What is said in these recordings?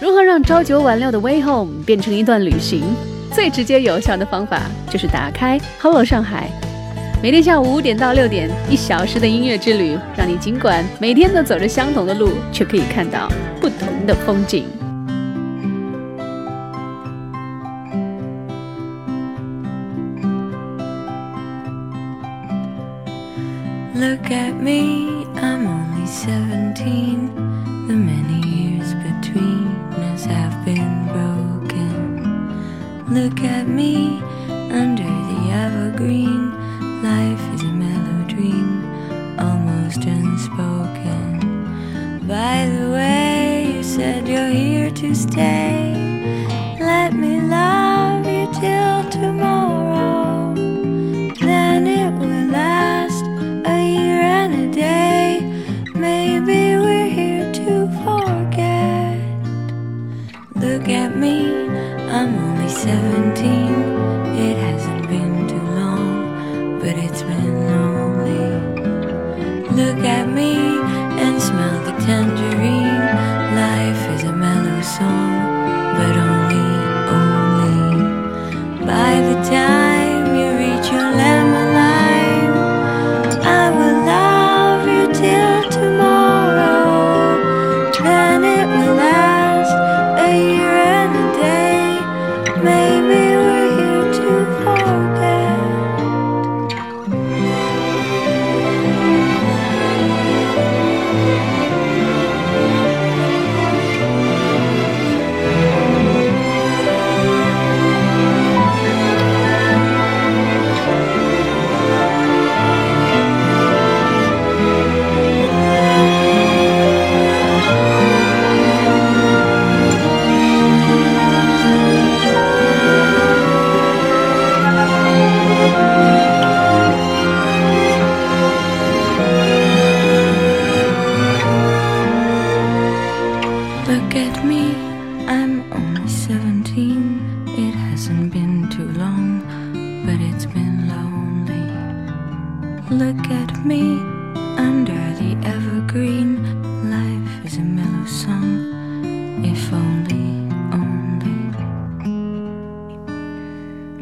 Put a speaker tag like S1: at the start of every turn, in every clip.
S1: 如何让朝九晚六的 Way Home 变成一段旅行？最直接有效的方法就是打开 Hello 上海，每天下午五点到六点，一小时的音乐之旅，让你尽管每天都走着相同的路，却可以看到不同的风景。
S2: Look at me, I'm only 17.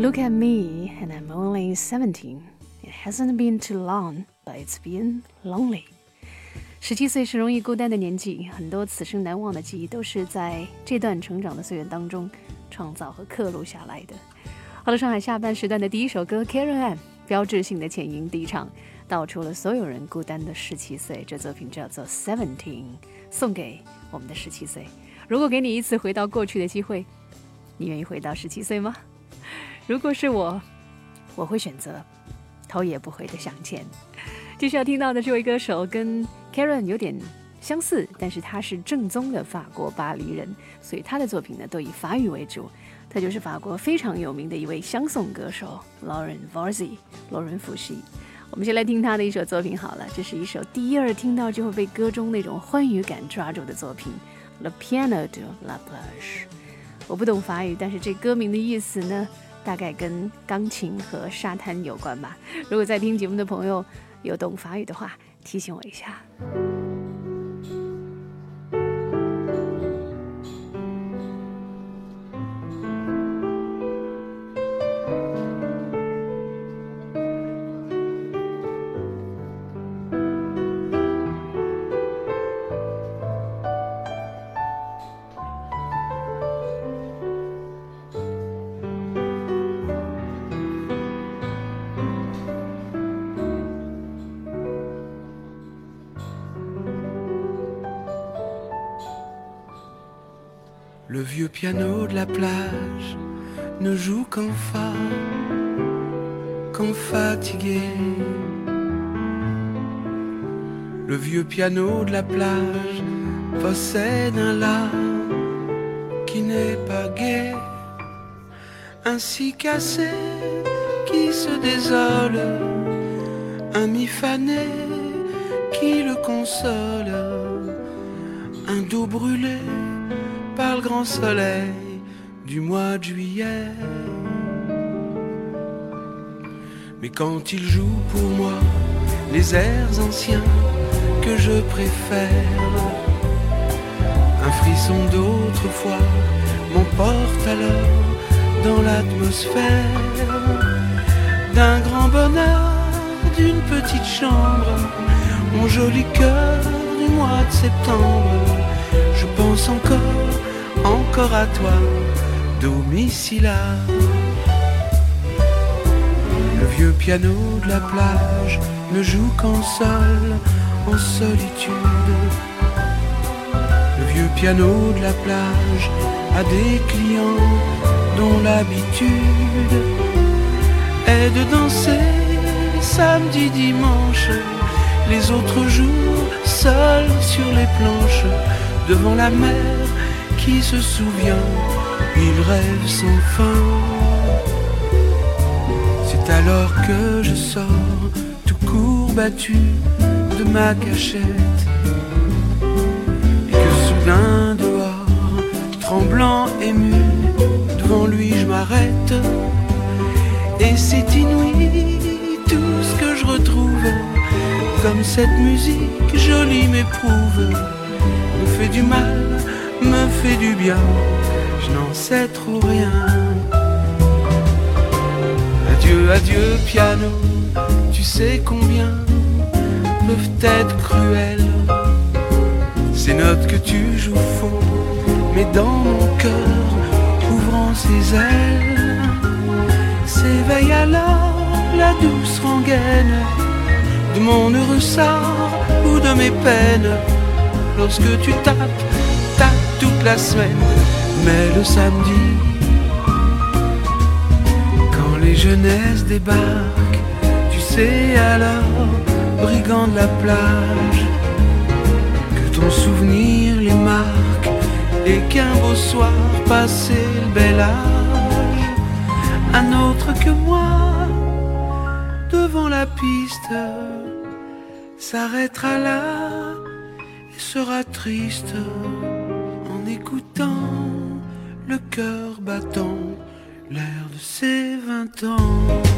S2: Look at me, and I'm only seventeen. It hasn't been too long, but it's been lonely.
S1: 十七岁是容易孤单的年纪，很多此生难忘的记忆都是在这段成长的岁月当中创造和刻录下来的。好了，上海下半时段的第一首歌《Karen M》，标志性的前音低唱，道出了所有人孤单的十七岁。这作品叫做《Seventeen》，送给我们的十七岁。如果给你一次回到过去的机会，你愿意回到十七岁吗？如果是我，我会选择头也不回的向前。接下来要听到的这位歌手跟 Karen 有点相似，但是他是正宗的法国巴黎人，所以他的作品呢都以法语为主。他就是法国非常有名的一位相送歌手 Lauren Vorzy，罗伦·福西。我们先来听他的一首作品好了，这是一首第一耳听到就会被歌中那种欢愉感抓住的作品《Le Piano de la Plage》。我不懂法语，但是这歌名的意思呢，大概跟钢琴和沙滩有关吧。如果在听节目的朋友有懂法语的话，提醒我一下。
S3: Vieux piano de la plage ne joue qu'en fa, qu'en fatigué. Le vieux piano de la plage possède un la qui n'est pas gai, ainsi cassé qui se désole, un mi fané qui le console, un dos brûlé par le grand soleil du mois de juillet. Mais quand il joue pour moi les airs anciens que je préfère,
S4: Un frisson d'autrefois m'emporte alors dans l'atmosphère d'un grand bonheur d'une petite chambre, mon joli cœur du mois de septembre. Je pense encore, encore à toi, domicile Le vieux piano de la plage ne joue qu'en sol, en solitude. Le vieux piano de la plage a des clients dont l'habitude est de danser samedi, dimanche, les autres jours, seul sur les planches, devant la mer qui se souvient, il rêve sans fin. C'est alors que je sors, tout courbattu de ma cachette, et que soudain dehors, tremblant, ému, devant lui je m'arrête, et c'est inouï tout ce que je retrouve, comme cette musique jolie m'éprouve, fait du mal, me fait du bien, je n'en sais trop rien. Adieu, adieu piano, tu sais combien peuvent être cruelles ces notes que tu joues faux, mais dans mon cœur, ouvrant ses ailes, s'éveille alors la douce rengaine de mon heureux sort ou de mes peines. Lorsque tu tapes, tapes toute la semaine, mais le samedi, quand les jeunesses débarquent, tu sais alors, brigand de la plage, que ton souvenir les marque et qu'un beau soir passé le bel âge, un autre que moi devant la piste s'arrêtera là sera triste en écoutant le cœur battant l'air de ses vingt ans.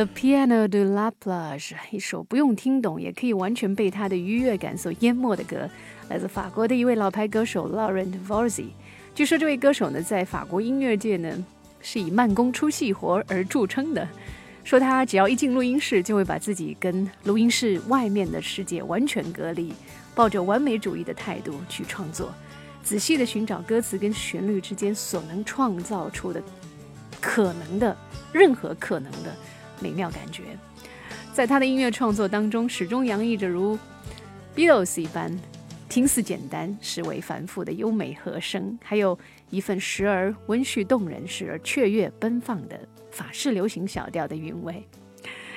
S1: The Piano de la Plage，一首不用听懂也可以完全被它的愉悦感所淹没的歌，来自法国的一位老牌歌手 Laurent Voulzy。据说这位歌手呢，在法国音乐界呢是以慢工出细活而著称的。说他只要一进录音室，就会把自己跟录音室外面的世界完全隔离，抱着完美主义的态度去创作，仔细的寻找歌词跟旋律之间所能创造出的可能的任何可能的。美妙感觉，在他的音乐创作当中，始终洋溢着如 Beatles 一般听似简单，实为繁复的优美和声，还有一份时而温煦动人，时而雀跃奔放的法式流行小调的韵味。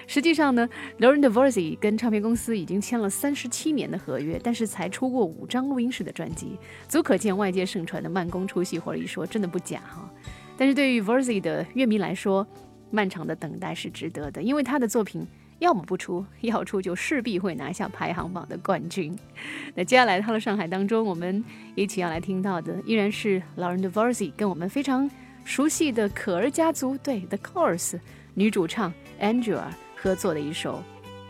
S1: 实际上呢，Laurent v o r z y 跟唱片公司已经签了三十七年的合约，但是才出过五张录音室的专辑，足可见外界盛传的慢工出细活一说真的不假哈。但是对于 v o r z y 的乐迷来说，漫长的等待是值得的，因为他的作品要么不出，要出就势必会拿下排行榜的冠军。那接下来到了上海当中，我们一起要来听到的依然是老人的 v o r z y 跟我们非常熟悉的可儿家族对 The Course 女主唱 Angela 合作的一首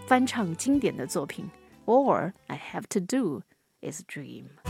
S1: 翻唱经典的作品。All I have to do is dream。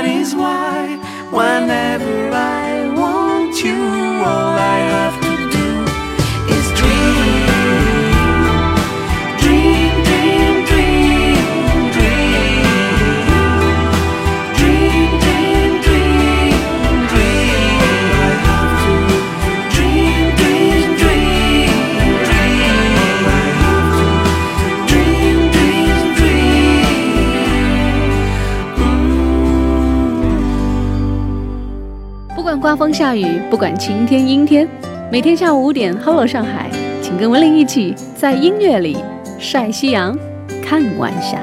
S2: that is why whenever I want
S1: you, oh, 刮风下雨，不管晴天阴天，每天下午五点，Hello 上海，请跟文玲一起在音乐里晒夕阳，看晚霞。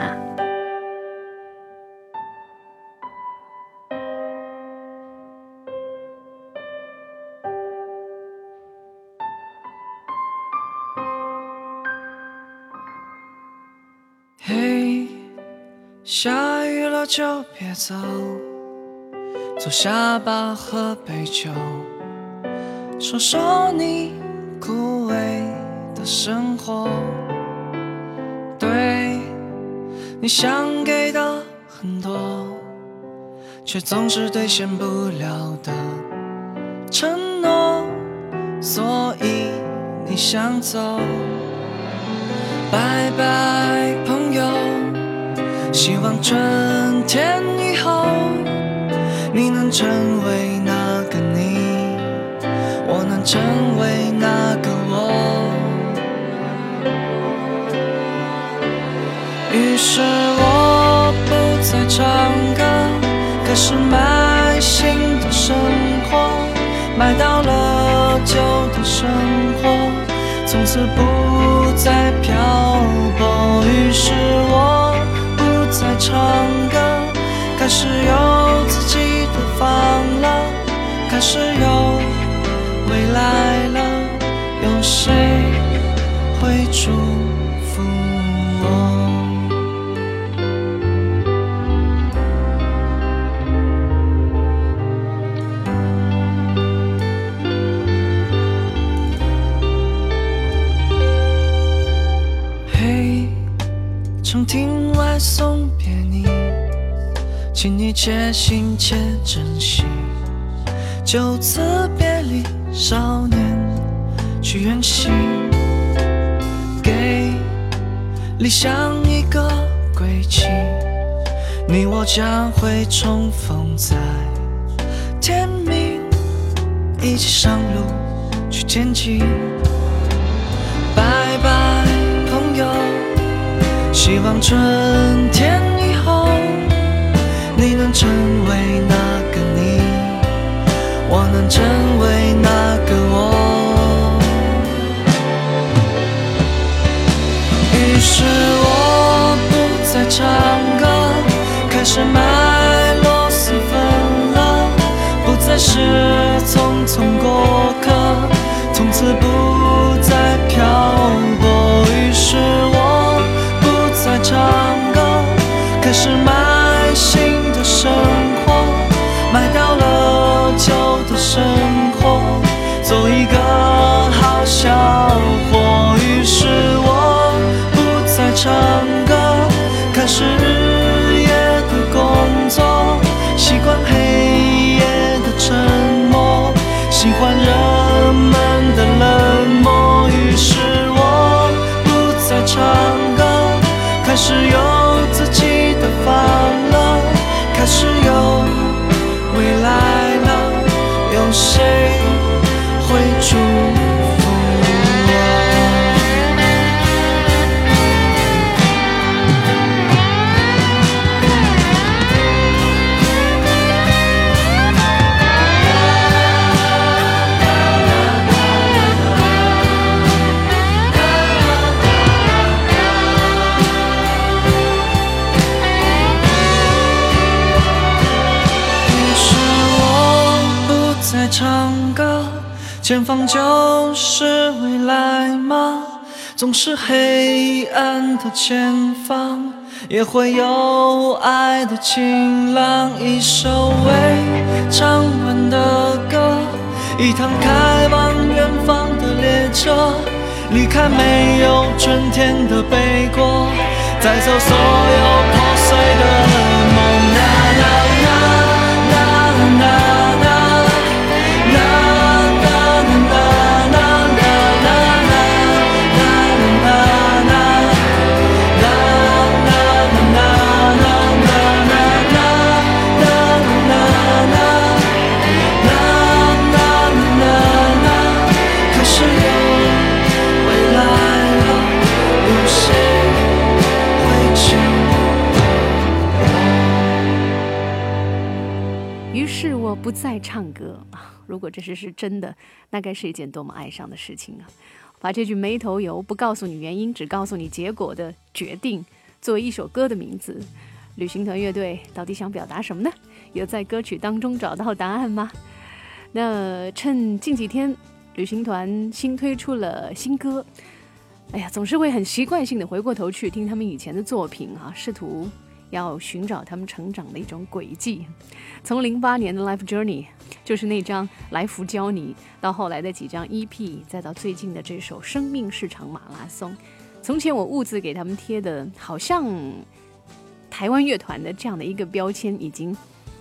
S3: 嘿，下雨了就别走，坐下吧，喝杯酒，说说你枯萎的生活。对，你想给的很多，却总是兑现不了的承诺，所以你想走。拜拜，朋友。希望春天以后，能成为那个你，我能成为那个我。于是我不再唱歌，开始买新的生活，买到了旧的生活，从此不再漂泊。于是我不再唱歌，开始有，开始有未来了，有谁会祝福我？嘿，长亭外送别你，请你且行且珍惜。就此别离，少年去远行，给理想一个归期。你我将会重逢在天明，一起上路去前进。拜拜，朋友。希望春天以后，你能成为那，我能成为那个我。于是我不再唱歌，开始慢开始日夜的工作，习惯黑夜的沉默，喜欢人们的冷漠。于是我不再唱歌，开始有自己的房了，开始有未来了，有谁会祝福总是黑暗的前方，也会有爱的晴朗。一首未唱完的歌，一趟开往远方的列车，离开没有春天的北国，带走所有破碎的
S1: 再唱歌啊！如果这事是真的，那该是一件多么哀伤的事情啊！把这句没头油、不告诉你原因，只告诉你结果的决定，作为一首歌的名字，旅行团乐队到底想表达什么呢？有在歌曲当中找到答案吗？那趁近几天，旅行团新推出了新歌，哎呀，总是会很习惯性的回过头去听他们以前的作品啊，试图要寻找他们成长的一种轨迹。从零八年的《Life Journey》，就是那张《来福教你》，到后来的几张 EP，再到最近的这首《生命市场马拉松》。从前我兀自给他们贴的，好像台湾乐团的这样的一个标签，已经。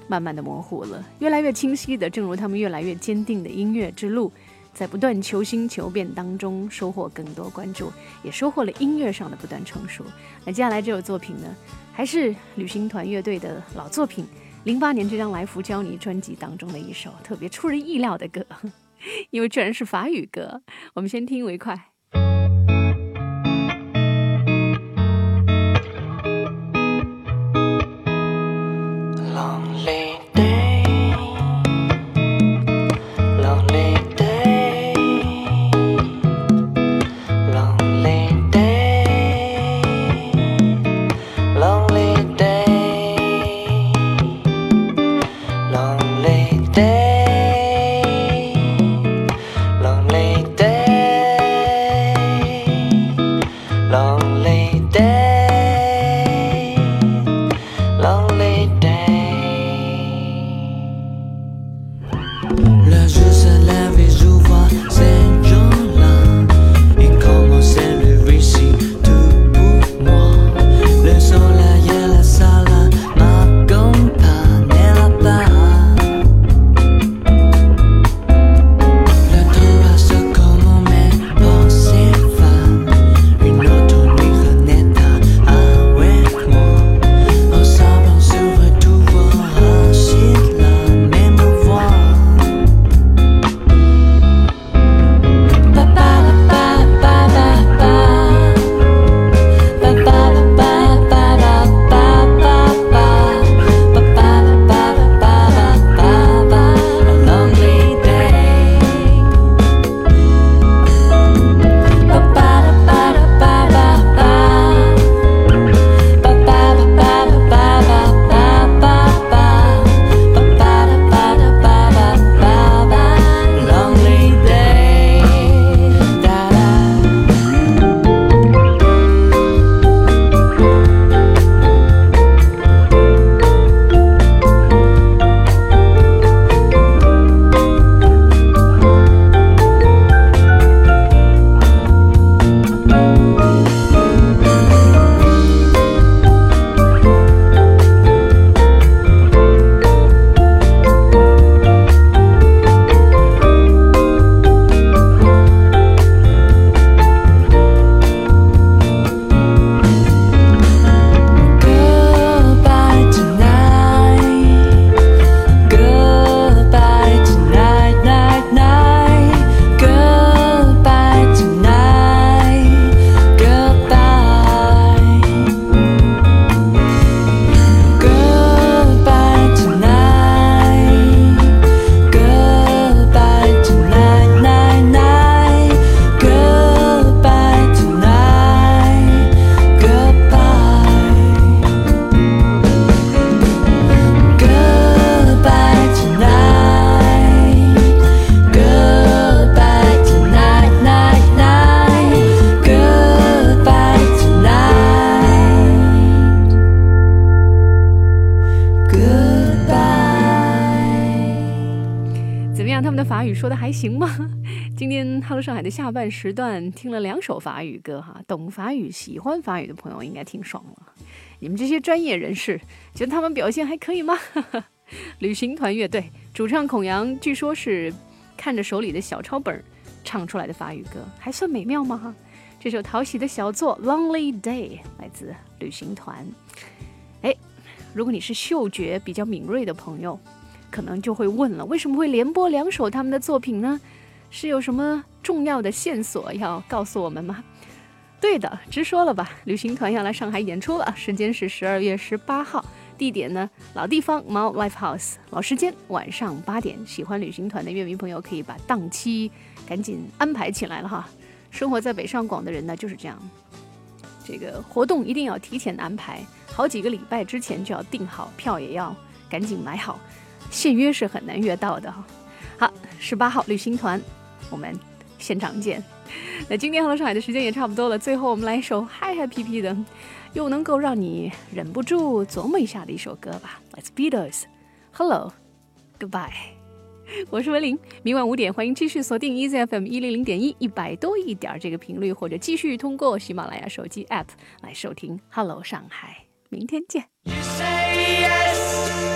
S1: 慢慢的模糊了，越来越清晰的，正如他们越来越坚定的音乐之路，在不断求新求变当中收获更多关注，也收获了音乐上的不断成熟。那接下来这首作品呢，还是旅行团乐队的老作品，零八年这张《来福教你》专辑当中的一首特别出人意料的歌，因为居然是法语歌。我们先听为快。的法语说得还行吗？今天 Hello 上海的下半时段听了两首法语歌哈，懂法语、喜欢法语的朋友应该听爽了。你们这些专业人士觉得他们表现还可以吗？旅行团乐队主唱孔阳据说是看着手里的小抄本唱出来的法语歌，还算美妙吗？哈，这首讨喜的小作《Lonely Day》来自旅行团。哎，如果你是嗅觉比较敏锐的朋友。可能就会问了，为什么会连播两首他们的作品呢？是有什么重要的线索要告诉我们吗？对的，直说了吧，旅行团要来上海演出了，时间是十二月十八号，地点呢，老地方猫 Life House，老时间晚上八点。喜欢旅行团的乐迷朋友可以把档期赶紧安排起来了哈。生活在北上广的人呢就是这样，这个活动一定要提前安排，好几个礼拜之前就要订好，票也要赶紧买好，现约是很难约到的哈。好，十八号旅行团，我们现场见。那今天和上海的时间也差不多了，最后我们来一首嗨嗨皮皮的，又能够让你忍不住琢磨一下的一首歌吧。Let's Beatles，Hello，Goodbye。我是文玲，明晚五点欢迎继续锁定 Easy FM 一零零点一一百多一点这个频率，或者继续通过喜马拉雅手机 App 来收听 Hello 上海。明天见。You say yes.